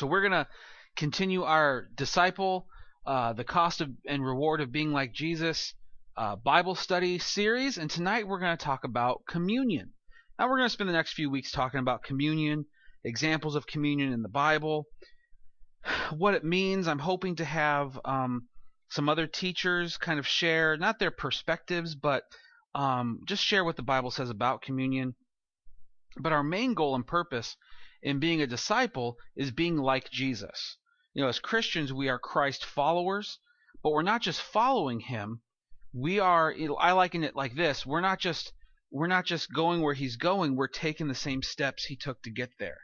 So we're going to continue our disciple, uh, the cost of, and reward of being like Jesus uh, Bible study series, and tonight we're going to talk about communion. Now we're going to spend the next few weeks talking about communion, examples of communion in the Bible, what it means. I'm hoping to have um, some other teachers kind of share not their perspectives, but um, just share what the Bible says about communion. But our main goal and purpose in being a disciple is being like Jesus. You know, as Christians, we are Christ followers, but we're not just following him. We are I liken it like this. We're not just we're not just going where he's going, we're taking the same steps he took to get there.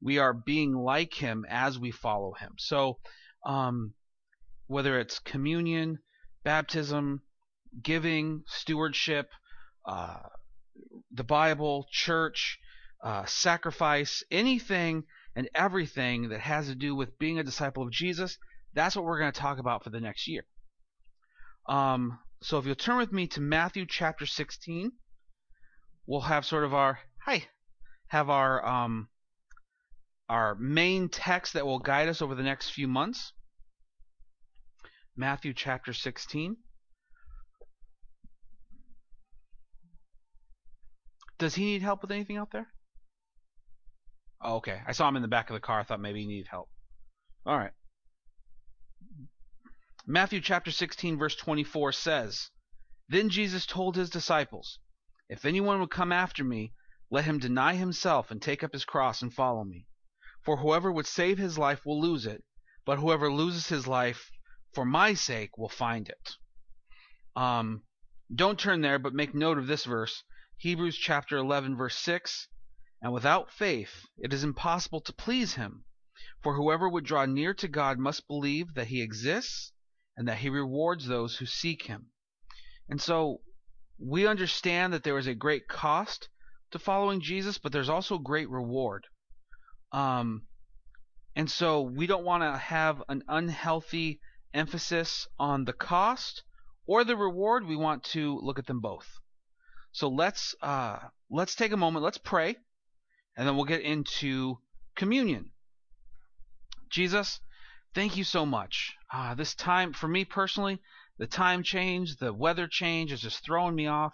We are being like him as we follow him. So, um, whether it's communion, baptism, giving, stewardship, uh, the Bible, church, uh, sacrifice, anything and everything that has to do with being a disciple of Jesus, that's what we're going to talk about for the next year. Um, so if you'll turn with me to Matthew chapter 16, we'll have sort of our hi, have our um, our main text that will guide us over the next few months. Matthew chapter 16. Does he need help with anything out there? Oh, okay. I saw him in the back of the car. I thought maybe he needed help. All right. Matthew chapter 16, verse 24 says, Then Jesus told his disciples, If anyone would come after me, let him deny himself and take up his cross and follow me. For whoever would save his life will lose it, but whoever loses his life for my sake will find it. Um, don't turn there, but make note of this verse. Hebrews chapter 11, verse 6 and without faith it is impossible to please him. For whoever would draw near to God must believe that he exists and that he rewards those who seek him. And so we understand that there is a great cost to following Jesus, but there's also great reward. Um, and so we don't want to have an unhealthy emphasis on the cost or the reward. We want to look at them both. So let's uh, let's take a moment. Let's pray and then we'll get into communion. Jesus, thank you so much. Uh, this time, for me personally, the time change, the weather change is just throwing me off.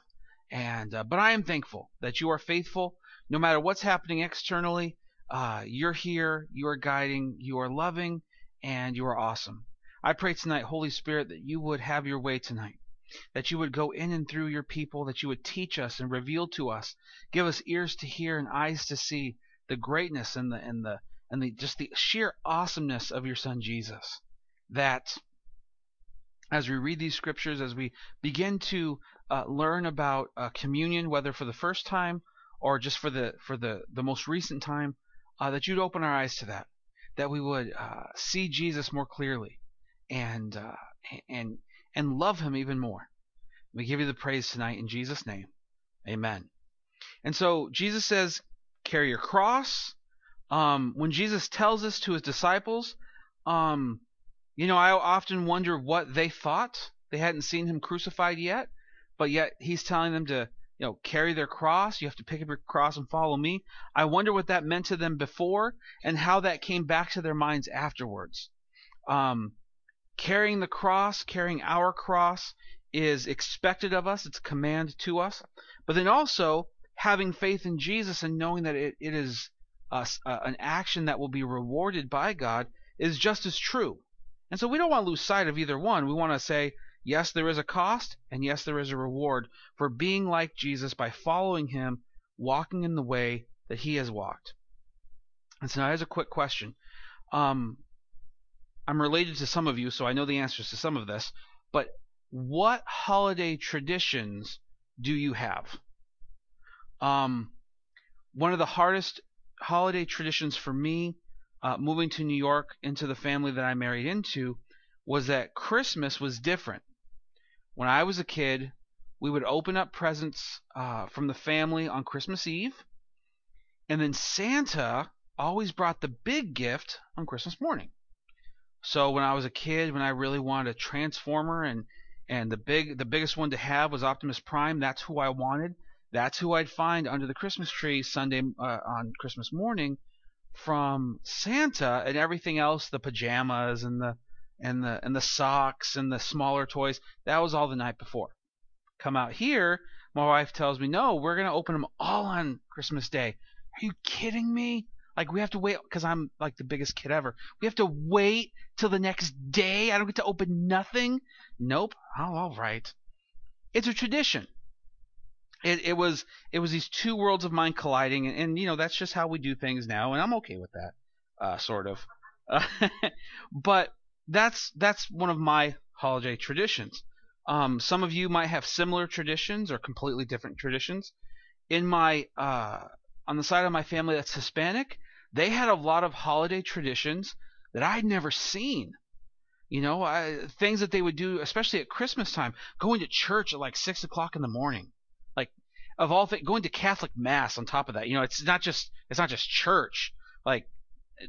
And uh, but I am thankful that you are faithful, no matter what's happening externally. Uh, you're here, you are guiding, you are loving, and you are awesome. I pray tonight, Holy Spirit, that you would have your way tonight that you would go in and through your people, that you would teach us and reveal to us, give us ears to hear and eyes to see the greatness and the and the and the just the sheer awesomeness of your son Jesus. That as we read these scriptures, as we begin to uh, learn about uh, communion, whether for the first time or just for the for the the most recent time, uh, that you'd open our eyes to that, that we would uh, see Jesus more clearly, and uh, and and love him even more. We give you the praise tonight in Jesus' name. Amen. And so Jesus says, carry your cross. Um, when Jesus tells this to his disciples, um, you know, I often wonder what they thought. They hadn't seen him crucified yet, but yet he's telling them to, you know, carry their cross. You have to pick up your cross and follow me. I wonder what that meant to them before and how that came back to their minds afterwards. Um, Carrying the cross, carrying our cross, is expected of us, it's a command to us. But then also, having faith in Jesus and knowing that it, it is a, uh, an action that will be rewarded by God is just as true. And so we don't want to lose sight of either one. We want to say, yes, there is a cost, and yes, there is a reward for being like Jesus by following him, walking in the way that he has walked. And so now here's a quick question. Um, I'm related to some of you, so I know the answers to some of this. But what holiday traditions do you have? Um, one of the hardest holiday traditions for me, uh, moving to New York into the family that I married into, was that Christmas was different. When I was a kid, we would open up presents uh, from the family on Christmas Eve, and then Santa always brought the big gift on Christmas morning. So when I was a kid, when I really wanted a Transformer and and the big the biggest one to have was Optimus Prime, that's who I wanted. That's who I'd find under the Christmas tree Sunday uh, on Christmas morning from Santa and everything else, the pajamas and the and the and the socks and the smaller toys, that was all the night before. Come out here, my wife tells me, "No, we're going to open them all on Christmas Day." Are you kidding me? Like we have to wait because I'm like the biggest kid ever. We have to wait till the next day. I don't get to open nothing. Nope. Oh, all right. It's a tradition. It, it was it was these two worlds of mine colliding, and, and, you know that's just how we do things now, and I'm okay with that, uh, sort of. Uh, but that's that's one of my holiday traditions. Um, some of you might have similar traditions or completely different traditions. In my uh, on the side of my family that's Hispanic, they had a lot of holiday traditions that I'd never seen. You know, I, things that they would do, especially at Christmas time, going to church at like six o'clock in the morning. Like, of all things, going to Catholic mass on top of that. You know, it's not just it's not just church. Like,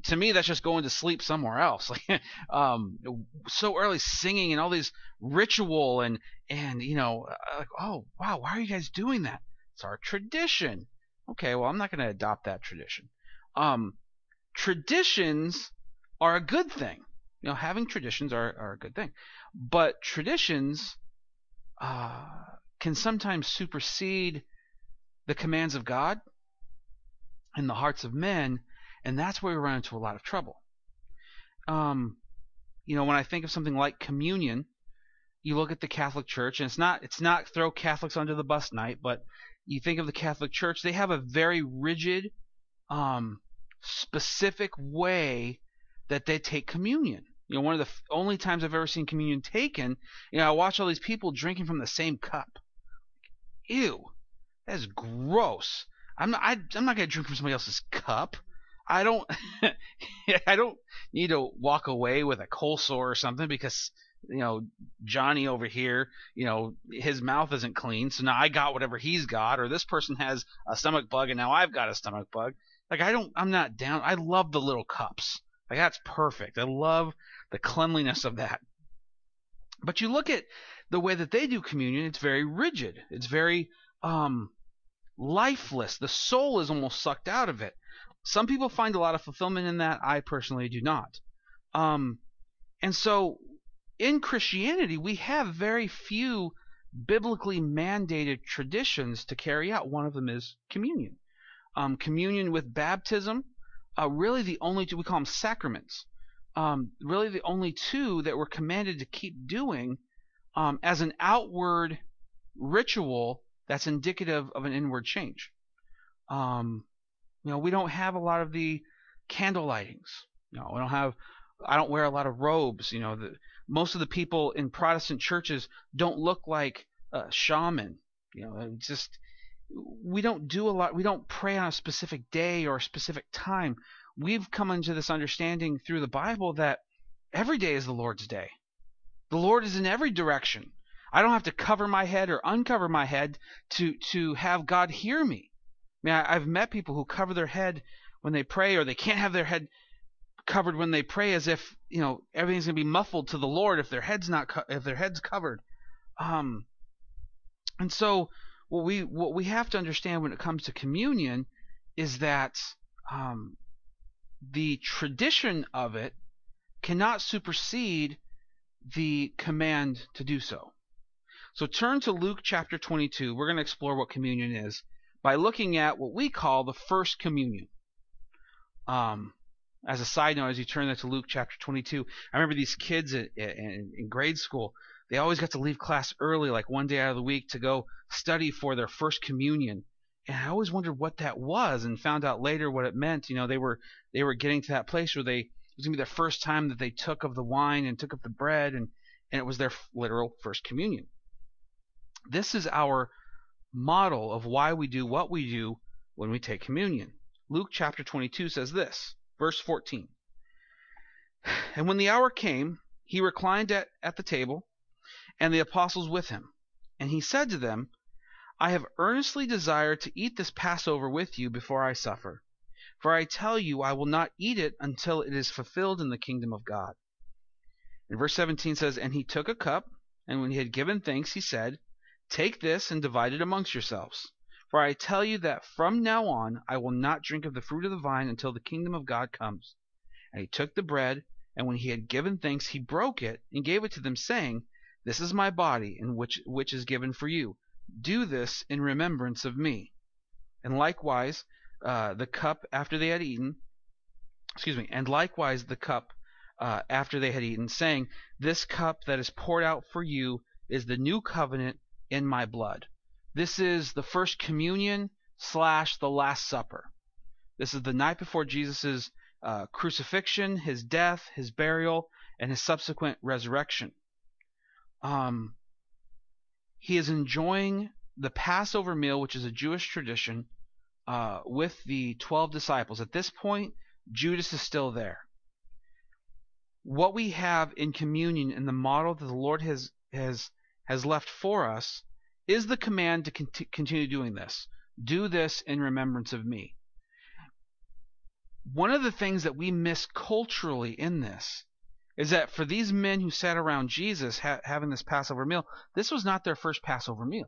to me, that's just going to sleep somewhere else. Like, um, so early singing and all these ritual and and you know, uh, like, oh wow, why are you guys doing that? It's our tradition. Okay, well, I'm not going to adopt that tradition. Um, traditions are a good thing. You know, having traditions are, are a good thing. But traditions uh, can sometimes supersede the commands of God in the hearts of men, and that's where we run into a lot of trouble. Um, you know, when I think of something like communion, you look at the Catholic Church, and it's not it's not throw Catholics under the bus night, but you think of the Catholic Church, they have a very rigid, um, specific way that they take communion. You know, one of the f- only times I've ever seen communion taken, you know, I watch all these people drinking from the same cup. Ew, that's gross. I'm not. I, I'm not gonna drink from somebody else's cup. I don't. I don't need to walk away with a cold sore or something because you know Johnny over here, you know, his mouth isn't clean, so now I got whatever he's got, or this person has a stomach bug and now I've got a stomach bug. Like I don't, I'm not down. I love the little cups. Like that's perfect. I love the cleanliness of that. But you look at the way that they do communion; it's very rigid. It's very um, lifeless. The soul is almost sucked out of it. Some people find a lot of fulfillment in that. I personally do not. Um, and so in Christianity, we have very few biblically mandated traditions to carry out. One of them is communion. Um, communion with baptism, uh, really the only two, we call them sacraments, um, really the only two that we're commanded to keep doing um, as an outward ritual that's indicative of an inward change. Um, you know, we don't have a lot of the candle lightings. Know, we don't have. I don't wear a lot of robes. You know, the, most of the people in Protestant churches don't look like a shaman. You know, just we don't do a lot. We don't pray on a specific day or a specific time. We've come into this understanding through the Bible that every day is the Lord's day. The Lord is in every direction. I don't have to cover my head or uncover my head to to have God hear me. I mean, I, I've met people who cover their head when they pray, or they can't have their head covered when they pray as if you know everything's going to be muffled to the Lord if their head's not co- if their head's covered. Um, and so what we what we have to understand when it comes to communion is that um, the tradition of it cannot supersede the command to do so. So turn to Luke chapter 22. We're going to explore what communion is by looking at what we call the first communion. Um, as a side note, as you turn that to Luke chapter 22, I remember these kids in, in, in grade school. They always got to leave class early, like one day out of the week, to go study for their first communion. And I always wondered what that was, and found out later what it meant. You know, they were they were getting to that place where they it was gonna be their first time that they took of the wine and took of the bread, and and it was their literal first communion. This is our model of why we do what we do when we take communion. Luke chapter 22 says this. Verse 14. And when the hour came, he reclined at, at the table, and the apostles with him. And he said to them, I have earnestly desired to eat this Passover with you before I suffer. For I tell you, I will not eat it until it is fulfilled in the kingdom of God. And verse 17 says, And he took a cup, and when he had given thanks, he said, Take this and divide it amongst yourselves. For I tell you that from now on I will not drink of the fruit of the vine until the kingdom of God comes. And he took the bread, and when he had given thanks, he broke it and gave it to them, saying, This is my body, in which which is given for you. Do this in remembrance of me. And likewise uh, the cup after they had eaten, excuse me, and likewise the cup uh, after they had eaten, saying, This cup that is poured out for you is the new covenant in my blood. This is the first communion slash the Last Supper. This is the night before Jesus' uh, crucifixion, his death, his burial, and his subsequent resurrection. Um, he is enjoying the Passover meal, which is a Jewish tradition, uh, with the 12 disciples. At this point, Judas is still there. What we have in communion in the model that the Lord has has has left for us is the command to cont- continue doing this. Do this in remembrance of me. One of the things that we miss culturally in this is that for these men who sat around Jesus ha- having this Passover meal, this was not their first Passover meal.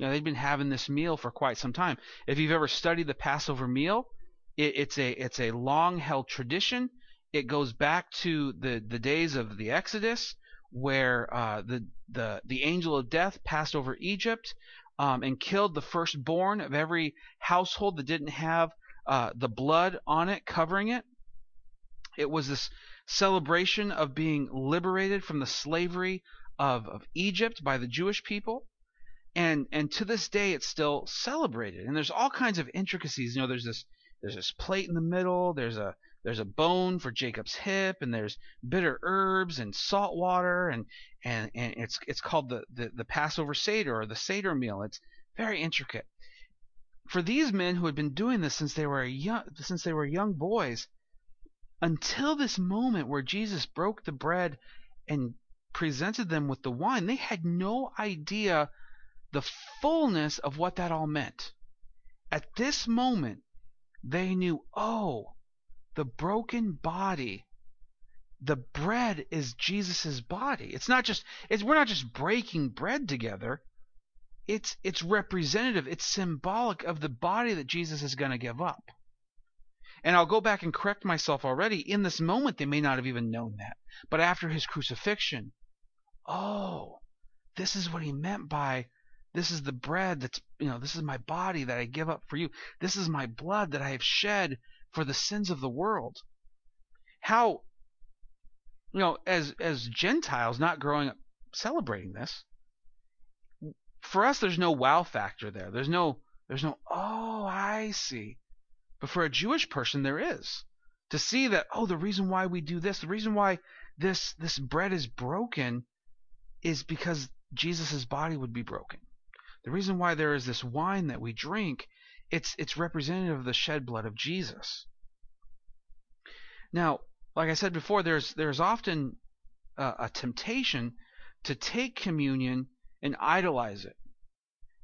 You know, they'd been having this meal for quite some time. If you've ever studied the Passover meal, it, it's a it's a long held tradition. It goes back to the, the days of the Exodus, where uh, the the the angel of death passed over Egypt um, and killed the firstborn of every household that didn't have uh, the blood on it covering it. It was this celebration of being liberated from the slavery of, of Egypt by the Jewish people. And and to this day it's still celebrated. And there's all kinds of intricacies. You know there's this there's this plate in the middle. There's a there's a bone for Jacob's hip. And there's bitter herbs and salt water. And and, and it's it's called the, the, the Passover Seder or the Seder meal. It's very intricate. For these men who had been doing this since they were young since they were young boys, until this moment where Jesus broke the bread and presented them with the wine, they had no idea the fullness of what that all meant. At this moment, they knew, oh, the broken body, the bread is Jesus' body. It's not just it's we're not just breaking bread together. It's it's representative, it's symbolic of the body that Jesus is going to give up. And I'll go back and correct myself already. In this moment, they may not have even known that. But after his crucifixion, oh, this is what he meant by this is the bread that's, you know, this is my body that I give up for you. This is my blood that I have shed for the sins of the world. How, you know, as as Gentiles not growing up celebrating this, for us there's no wow factor there. There's no there's no oh I see. But for a Jewish person there is. To see that oh the reason why we do this, the reason why this this bread is broken is because Jesus' body would be broken. The reason why there is this wine that we drink, it's it's representative of the shed blood of Jesus. Now, like I said before, there's there's often a, a temptation to take communion and idolize it,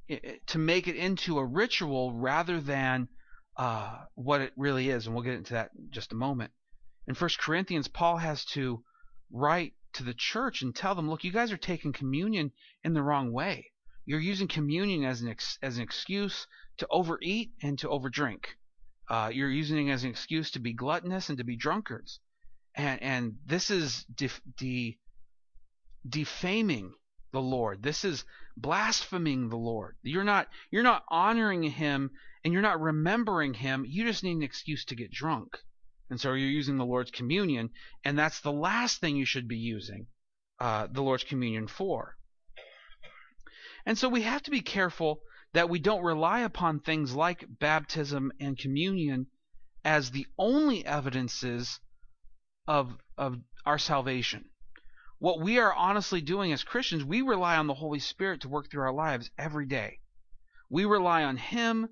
it, to make it into a ritual rather than uh, what it really is, and we'll get into that in just a moment. In First Corinthians, Paul has to write to the church and tell them, look, you guys are taking communion in the wrong way. You're using communion as an ex- as an excuse to overeat and to overdrink. Uh, you're using it as an excuse to be gluttonous and to be drunkards, and and this is def- de- defaming the Lord. This is blaspheming the Lord. You're not you're not honoring Him and you're not remembering Him. You just need an excuse to get drunk, and so you're using the Lord's communion, and that's the last thing you should be using uh, the Lord's communion for. And so we have to be careful that we don't rely upon things like baptism and communion as the only evidences of of our salvation. What we are honestly doing as Christians, we rely on the Holy Spirit to work through our lives every day. We rely on him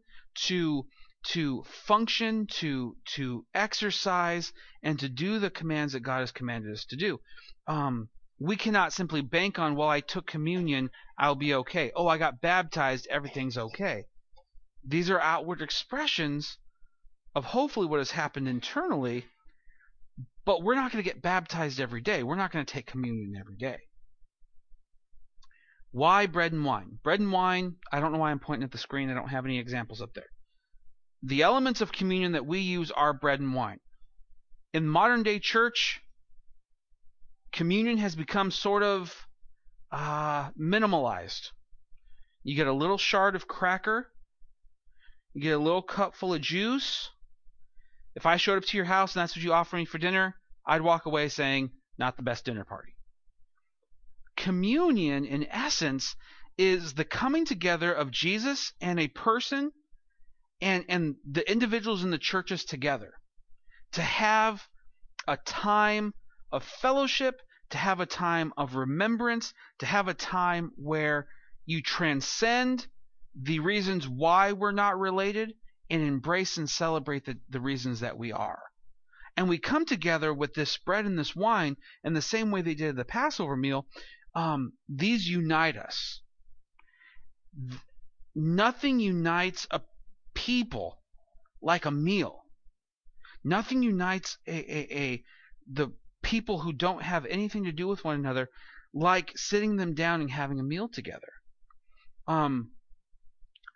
to to function, to to exercise, and to do the commands that God has commanded us to do. Um, we cannot simply bank on, well, I took communion, I'll be okay. Oh, I got baptized, everything's okay. These are outward expressions of hopefully what has happened internally, but we're not going to get baptized every day. We're not going to take communion every day. Why bread and wine? Bread and wine, I don't know why I'm pointing at the screen. I don't have any examples up there. The elements of communion that we use are bread and wine. In modern day church, communion has become sort of uh, minimalized. You get a little shard of cracker, you get a little cup full of juice. If I showed up to your house and that's what you offer me for dinner, I'd walk away saying, not the best dinner party. Communion, in essence, is the coming together of Jesus and a person and, and the individuals in the churches together to have a time of fellowship, to have a time of remembrance, to have a time where you transcend the reasons why we're not related and embrace and celebrate the, the reasons that we are. And we come together with this bread and this wine in the same way they did at the Passover meal. Um, these unite us. Nothing unites a people like a meal. Nothing unites a, a, a the people who don't have anything to do with one another like sitting them down and having a meal together. Um,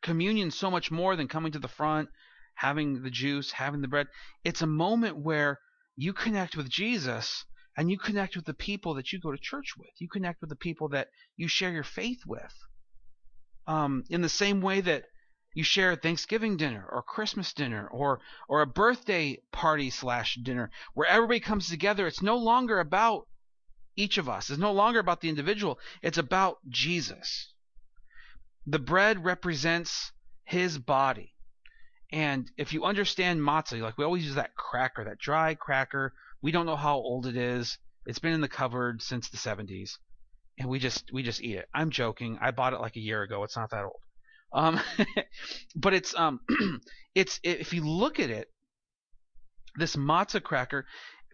communion so much more than coming to the front, having the juice, having the bread. It's a moment where you connect with Jesus and you connect with the people that you go to church with. You connect with the people that you share your faith with. Um, in the same way that you share a Thanksgiving dinner or Christmas dinner or or a birthday party slash dinner where everybody comes together. It's no longer about each of us. It's no longer about the individual. It's about Jesus. The bread represents his body. And if you understand matzah, like we always use that cracker, that dry cracker. We don't know how old it is. It's been in the cupboard since the 70s, and we just we just eat it. I'm joking. I bought it like a year ago. It's not that old. Um, but it's um, it's if you look at it, this matzah cracker.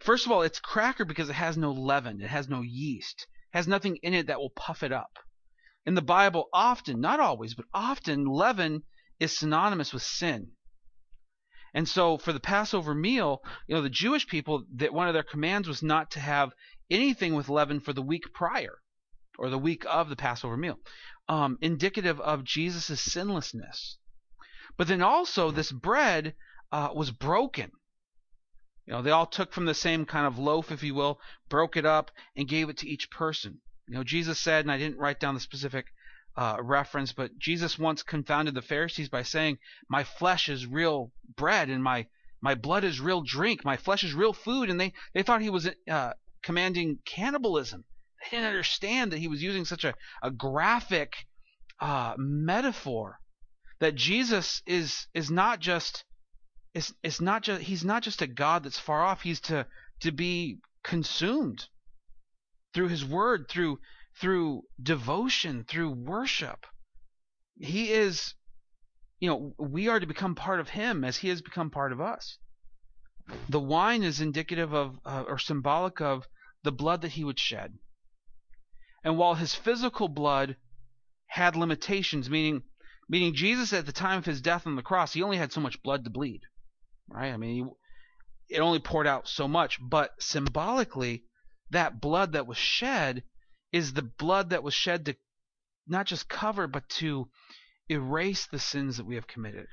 First of all, it's cracker because it has no leaven. It has no yeast. It has nothing in it that will puff it up. In the Bible, often, not always, but often, leaven is synonymous with sin. And so for the Passover meal, you know, the Jewish people that one of their commands was not to have anything with leaven for the week prior or the week of the Passover meal um, indicative of Jesus' sinlessness. But then also, this bread uh, was broken. You know, they all took from the same kind of loaf, if you will, broke it up, and gave it to each person. You know, Jesus said, and I didn't write down the specific uh, reference, but Jesus once confounded the Pharisees by saying, "My flesh is real bread, and my my blood is real drink. My flesh is real food." And they they thought he was uh, commanding cannibalism. They didn't understand that he was using such a, a graphic uh, metaphor that Jesus is is not just is is not just he's not just a God that's far off. He's to to be consumed through his word, through through devotion, through worship. He is you know, we are to become part of him as he has become part of us. The wine is indicative of uh, or symbolic of the blood that he would shed. And while his physical blood had limitations, meaning meaning Jesus at the time of his death on the cross, he only had so much blood to bleed. Right? I mean, he, it only poured out so much, but symbolically that blood that was shed is the blood that was shed to not just cover but to erase the sins that we have committed.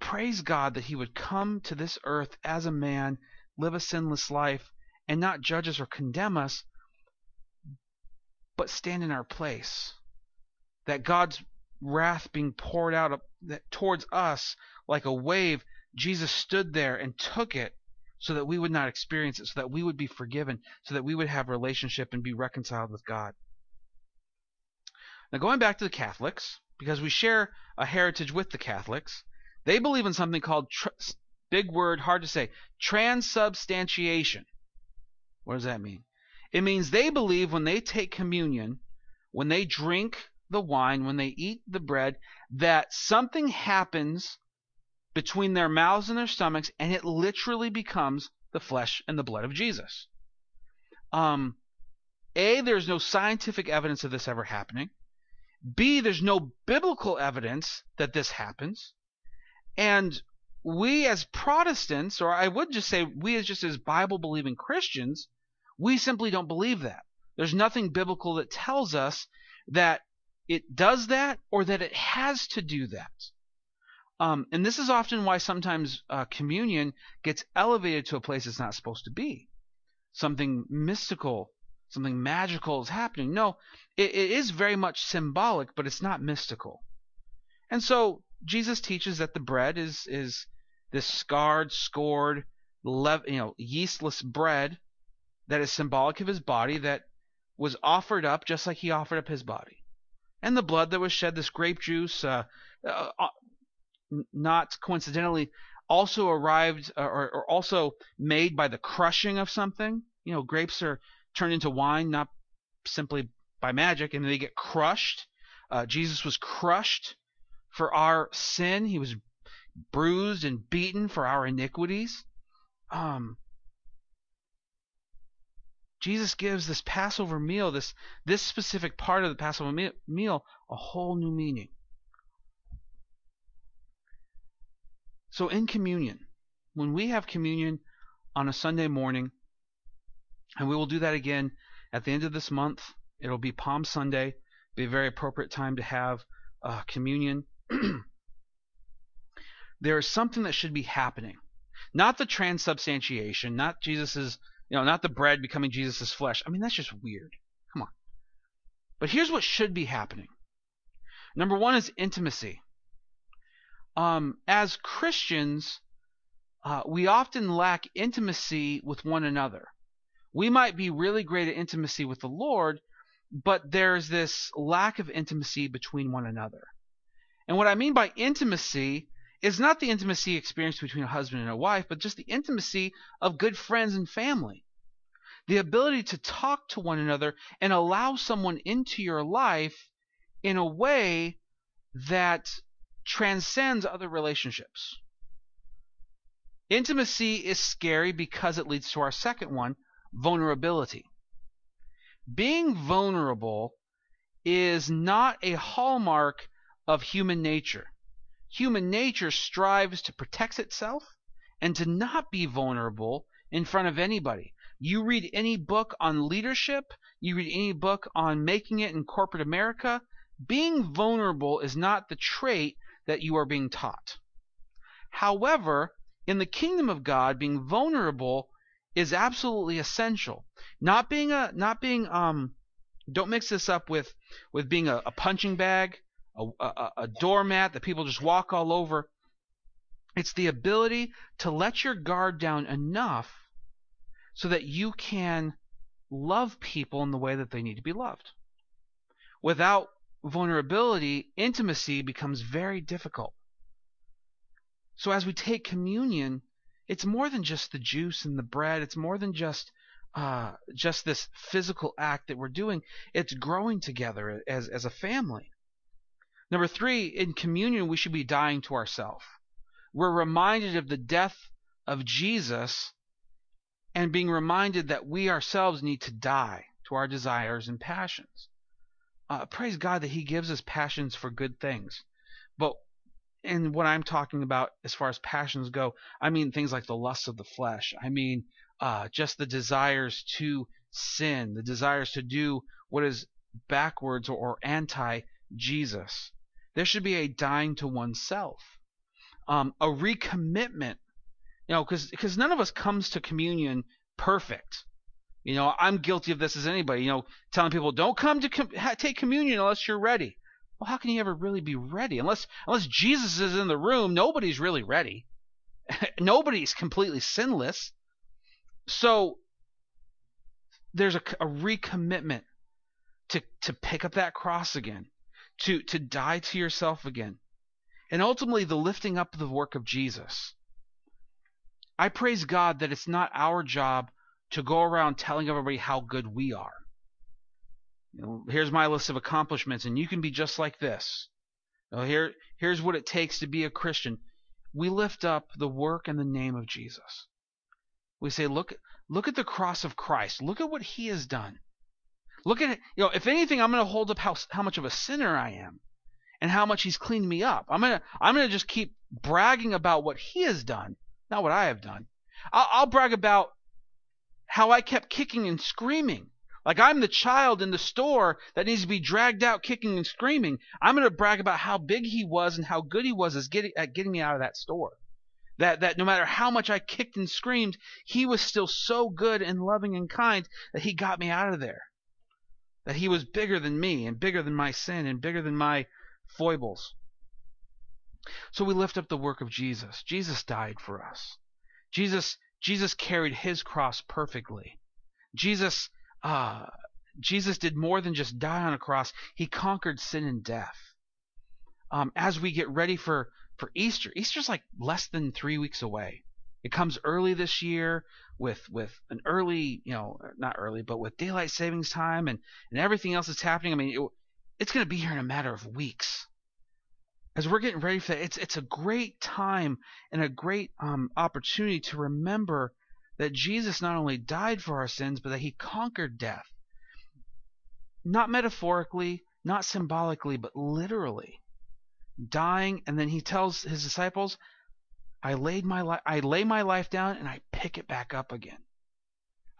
Praise God that he would come to this earth as a man, live a sinless life, and not judge us or condemn us, but stand in our place. That God's wrath being poured out towards us like a wave, Jesus stood there and took it so that we would not experience it, so that we would be forgiven, so that we would have relationship and be reconciled with God. Now, going back to the Catholics, because we share a heritage with the Catholics, they believe in something called, tr- big word, hard to say, transubstantiation. What does that mean? It means they believe when they take communion, when they drink the wine, when they eat the bread, that something happens between their mouths and their stomachs, and it literally becomes the flesh and the blood of Jesus. Um, A, there's no scientific evidence of this ever happening. B, there's no biblical evidence that this happens. And we as Protestants, or I would just say we as just as Bible believing Christians, we simply don't believe that. There's nothing biblical that tells us that it does that or that it has to do that. Um, and this is often why sometimes uh, communion gets elevated to a place it's not supposed to be. Something mystical, something magical is happening. No, it, it is very much symbolic, but it's not mystical. And so Jesus teaches that the bread is is this scarred, scored, lev- you know, yeastless bread that is symbolic of his body that was offered up just like he offered up his body. And the blood that was shed, this grape juice, uh, uh, uh not coincidentally, also arrived uh, or, or also made by the crushing of something. You know, grapes are turned into wine not simply by magic, and they get crushed. Uh, Jesus was crushed for our sin. He was bruised and beaten for our iniquities. Um, Jesus gives this Passover meal, this this specific part of the Passover meal, a whole new meaning. So in communion, when we have communion on a Sunday morning, and we will do that again at the end of this month, it'll be Palm Sunday, be a very appropriate time to have uh, communion. there is something that should be happening. Not the transubstantiation, not Jesus's, you know, not the bread becoming Jesus's flesh. I mean, that's just weird. Come on. But here's what should be happening. Number one is intimacy. Um, as Christians, uh, we often lack intimacy with one another. We might be really great at intimacy with the Lord, but there's this lack of intimacy between one another. And what I mean by intimacy is not the intimacy experienced between a husband and a wife, but just the intimacy of good friends and family. The ability to talk to one another and allow someone into your life in a way that transcends other relationships. Intimacy is scary because it leads to our second one vulnerability. Being vulnerable is not a hallmark of human nature human nature strives to protect itself and to not be vulnerable in front of anybody. You read any book on leadership, you read any book on making it in corporate America, being vulnerable is not the trait that you are being taught. However, in the kingdom of God, being vulnerable is absolutely essential. Not being a not being um don't mix this up with with being a, a punching bag a, a, a doormat that people just walk all over. It's the ability to let your guard down enough so that you can love people in the way that they need to be loved. Without vulnerability, intimacy becomes very difficult. So as we take communion, it's more than just the juice and the bread. It's more than just uh, just this physical act that we're doing. It's growing together as as a family. Number three, in communion, we should be dying to ourselves. We're reminded of the death of Jesus and being reminded that we ourselves need to die to our desires and passions. Uh, praise God that He gives us passions for good things. But and what I'm talking about as far as passions go, I mean things like the lusts of the flesh. I mean uh, just the desires to sin, the desires to do what is backwards or, or anti Jesus. There should be a dying to oneself, um, a recommitment. You know, because none of us comes to communion perfect. You know, I'm guilty of this as anybody. You know, telling people don't come to com- take communion unless you're ready. Well, how can you ever really be ready unless unless Jesus is in the room? Nobody's really ready. nobody's completely sinless. So there's a, a recommitment to to pick up that cross again to, to die to yourself again, and ultimately the lifting up of the work of Jesus. I praise God that it's not our job to go around telling everybody how good we are. You know, here's my list of accomplishments, and you can be just like this. You know, here, here's what it takes to be a Christian. We lift up the work and the name of Jesus. We say, look, look at the cross of Christ. Look at what He has done. Look at it. You know, if anything, I'm going to hold up how how much of a sinner I am, and how much He's cleaned me up. I'm gonna I'm gonna just keep bragging about what He has done, not what I have done. I'll, I'll brag about how I kept kicking and screaming Like I'm the child in the store that needs to be dragged out kicking and screaming. I'm going to brag about how big he was and how good he was at getting, me out of that store. That, that no matter how much I kicked and screamed, he was still so good and loving and kind that he got me out of there. That he was bigger than me and bigger than my sin and bigger than my foibles. So we lift up the work of Jesus. Jesus died for us. Jesus Jesus carried his cross perfectly. Jesus uh, Jesus did more than just die on a cross. He conquered sin and death. Um, as we get ready for for Easter, Easter's like less than three weeks away. It comes early this year with with an early, you know, not early, but with daylight savings time and and everything else that's happening. I mean, it, it's going to be here in a matter of weeks. As we're getting ready for that, it's it's a great time and a great um, opportunity to remember that Jesus not only died for our sins, but that he conquered death. Not metaphorically, not symbolically, but literally. Dying, and then he tells his disciples, I laid my li- I lay my life down and I pick it back up again.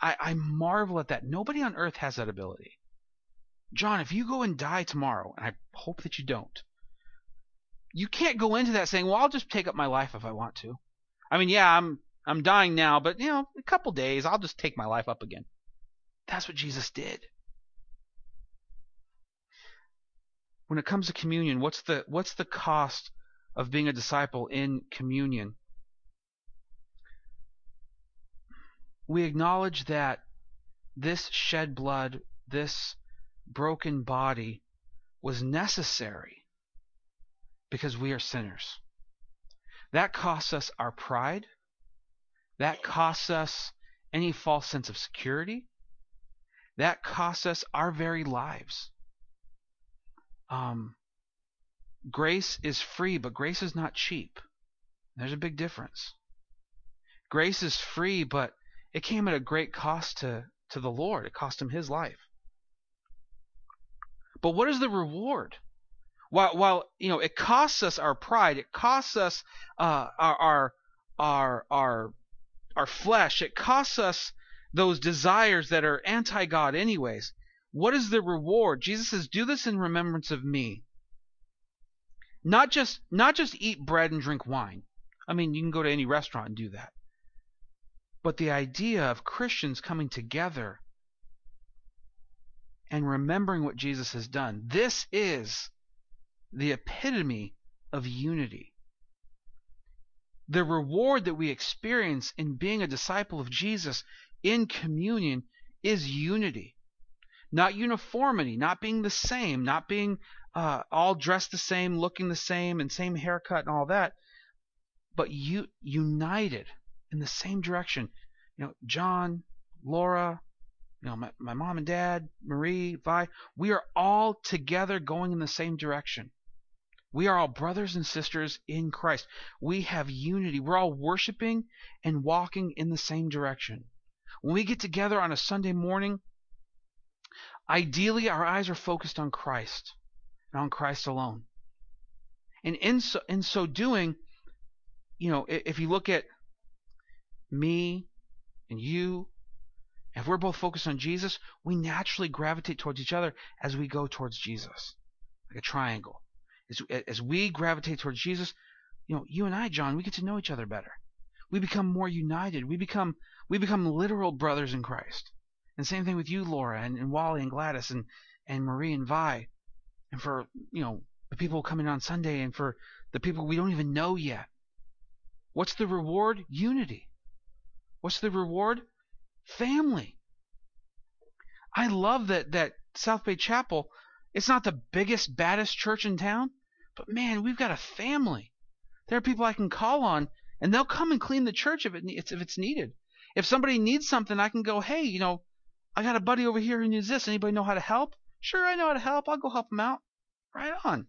I, I marvel at that. Nobody on earth has that ability. John, if you go and die tomorrow, and I hope that you don't, you can't go into that saying, "Well, I'll just take up my life if I want to." I mean, yeah, I'm I'm dying now, but you know, a couple days, I'll just take my life up again. That's what Jesus did. When it comes to communion, what's the what's the cost of being a disciple in communion? We acknowledge that this shed blood, this broken body was necessary because we are sinners. That costs us our pride. That costs us any false sense of security. That costs us our very lives. Um, grace is free, but grace is not cheap. There's a big difference. Grace is free, but it came at a great cost to, to the Lord. It cost him his life. But what is the reward? While, while you know it costs us our pride, it costs us uh, our, our our our our flesh. It costs us those desires that are anti God, anyways. What is the reward? Jesus says, "Do this in remembrance of me." Not just not just eat bread and drink wine. I mean, you can go to any restaurant and do that. But the idea of Christians coming together and remembering what Jesus has done. This is the epitome of unity. The reward that we experience in being a disciple of Jesus in communion is unity. Not uniformity, not being the same, not being uh, all dressed the same, looking the same, and same haircut and all that, but united in the same direction. You know, John, Laura, you know, my, my mom and dad, Marie, Vi, we are all together going in the same direction. We are all brothers and sisters in Christ. We have unity. We're all worshiping and walking in the same direction. When we get together on a Sunday morning, ideally our eyes are focused on Christ and on Christ alone. And in so, in so doing, you know, if you look at me and you if we're both focused on Jesus, we naturally gravitate towards each other as we go towards Jesus, like a triangle. As, as we gravitate towards Jesus, you know, you and I, John, we get to know each other better. We become more united. We become we become literal brothers in Christ. And same thing with you, Laura, and, and Wally and Gladys and, and Marie and Vi. And for, you know, the people coming on Sunday and for the people we don't even know yet. What's the reward? Unity. What's the reward? family. I love that that South Bay Chapel. It's not the biggest, baddest church in town, but man, we've got a family. There are people I can call on, and they'll come and clean the church if it if it's needed. If somebody needs something, I can go, hey, you know, I got a buddy over here who needs this. Anybody know how to help? Sure, I know how to help. I'll go help them out. Right on.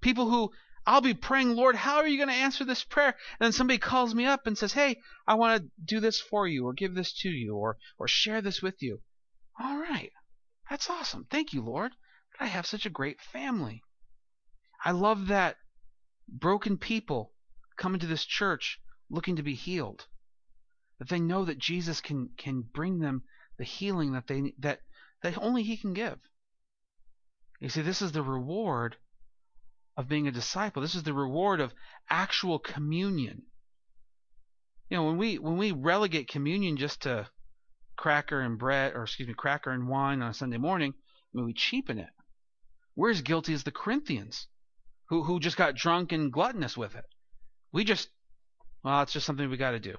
People who I'll be praying, Lord, how are you going to answer this prayer? And then somebody calls me up and says, Hey, I want to do this for you, or give this to you, or or share this with you. All right. That's awesome. Thank you, Lord. I have such a great family. I love that broken people come into this church looking to be healed. That they know that Jesus can can bring them the healing that they that that only He can give. You see, this is the reward of being a disciple. This is the reward of actual communion. You know, when we when we relegate communion just to cracker and bread, or excuse me, cracker and wine on a Sunday morning, I mean, we cheapen it. We're as guilty as the Corinthians, who who just got drunk and gluttonous with it. We just, well, it's just something we got to do.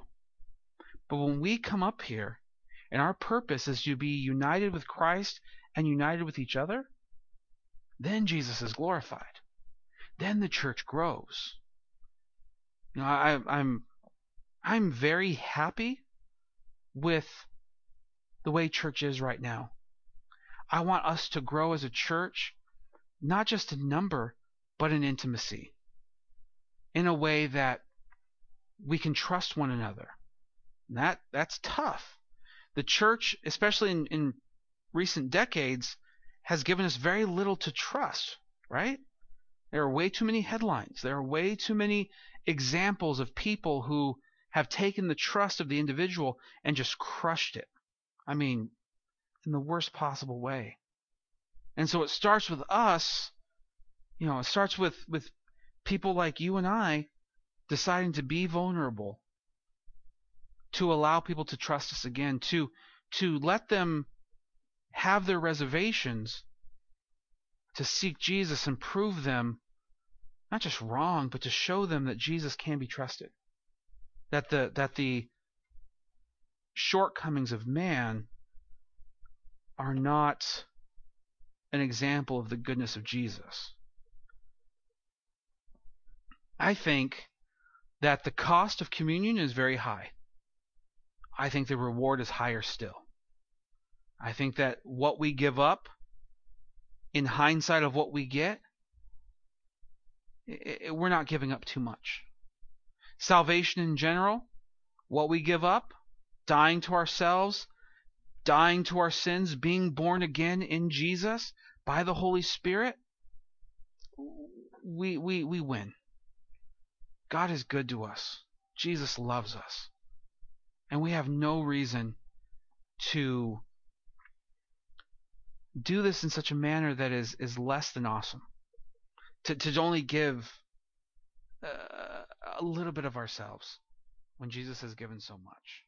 But when we come up here, and our purpose is to be united with Christ and united with each other, then Jesus is glorified. Then the church grows. You know, I, I'm I'm very happy with the way church is right now. I want us to grow as a church, not just in number, but in intimacy, in a way that we can trust one another. And that that's tough. The church, especially in, in recent decades, has given us very little to trust, right? There are way too many headlines. There are way too many examples of people who have taken the trust of the individual and just crushed it. I mean, in the worst possible way. And so it starts with us, you know, it starts with, with people like you and I deciding to be vulnerable, to allow people to trust us again, to to let them have their reservations, to seek Jesus and prove them not just wrong, but to show them that Jesus can be trusted. That the that the shortcomings of man are not an example of the goodness of Jesus. I think that the cost of communion is very high. I think the reward is higher still. I think that what we give up, in hindsight of what we get, we're not giving up too much. Salvation in general, what we give up, dying to ourselves, dying to our sins, being born again in Jesus by the Holy Spirit, we we we win. God is good to us. Jesus loves us. And we have no reason to do this in such a manner that is is less than awesome. To to only give uh, a little bit of ourselves when Jesus has given so much.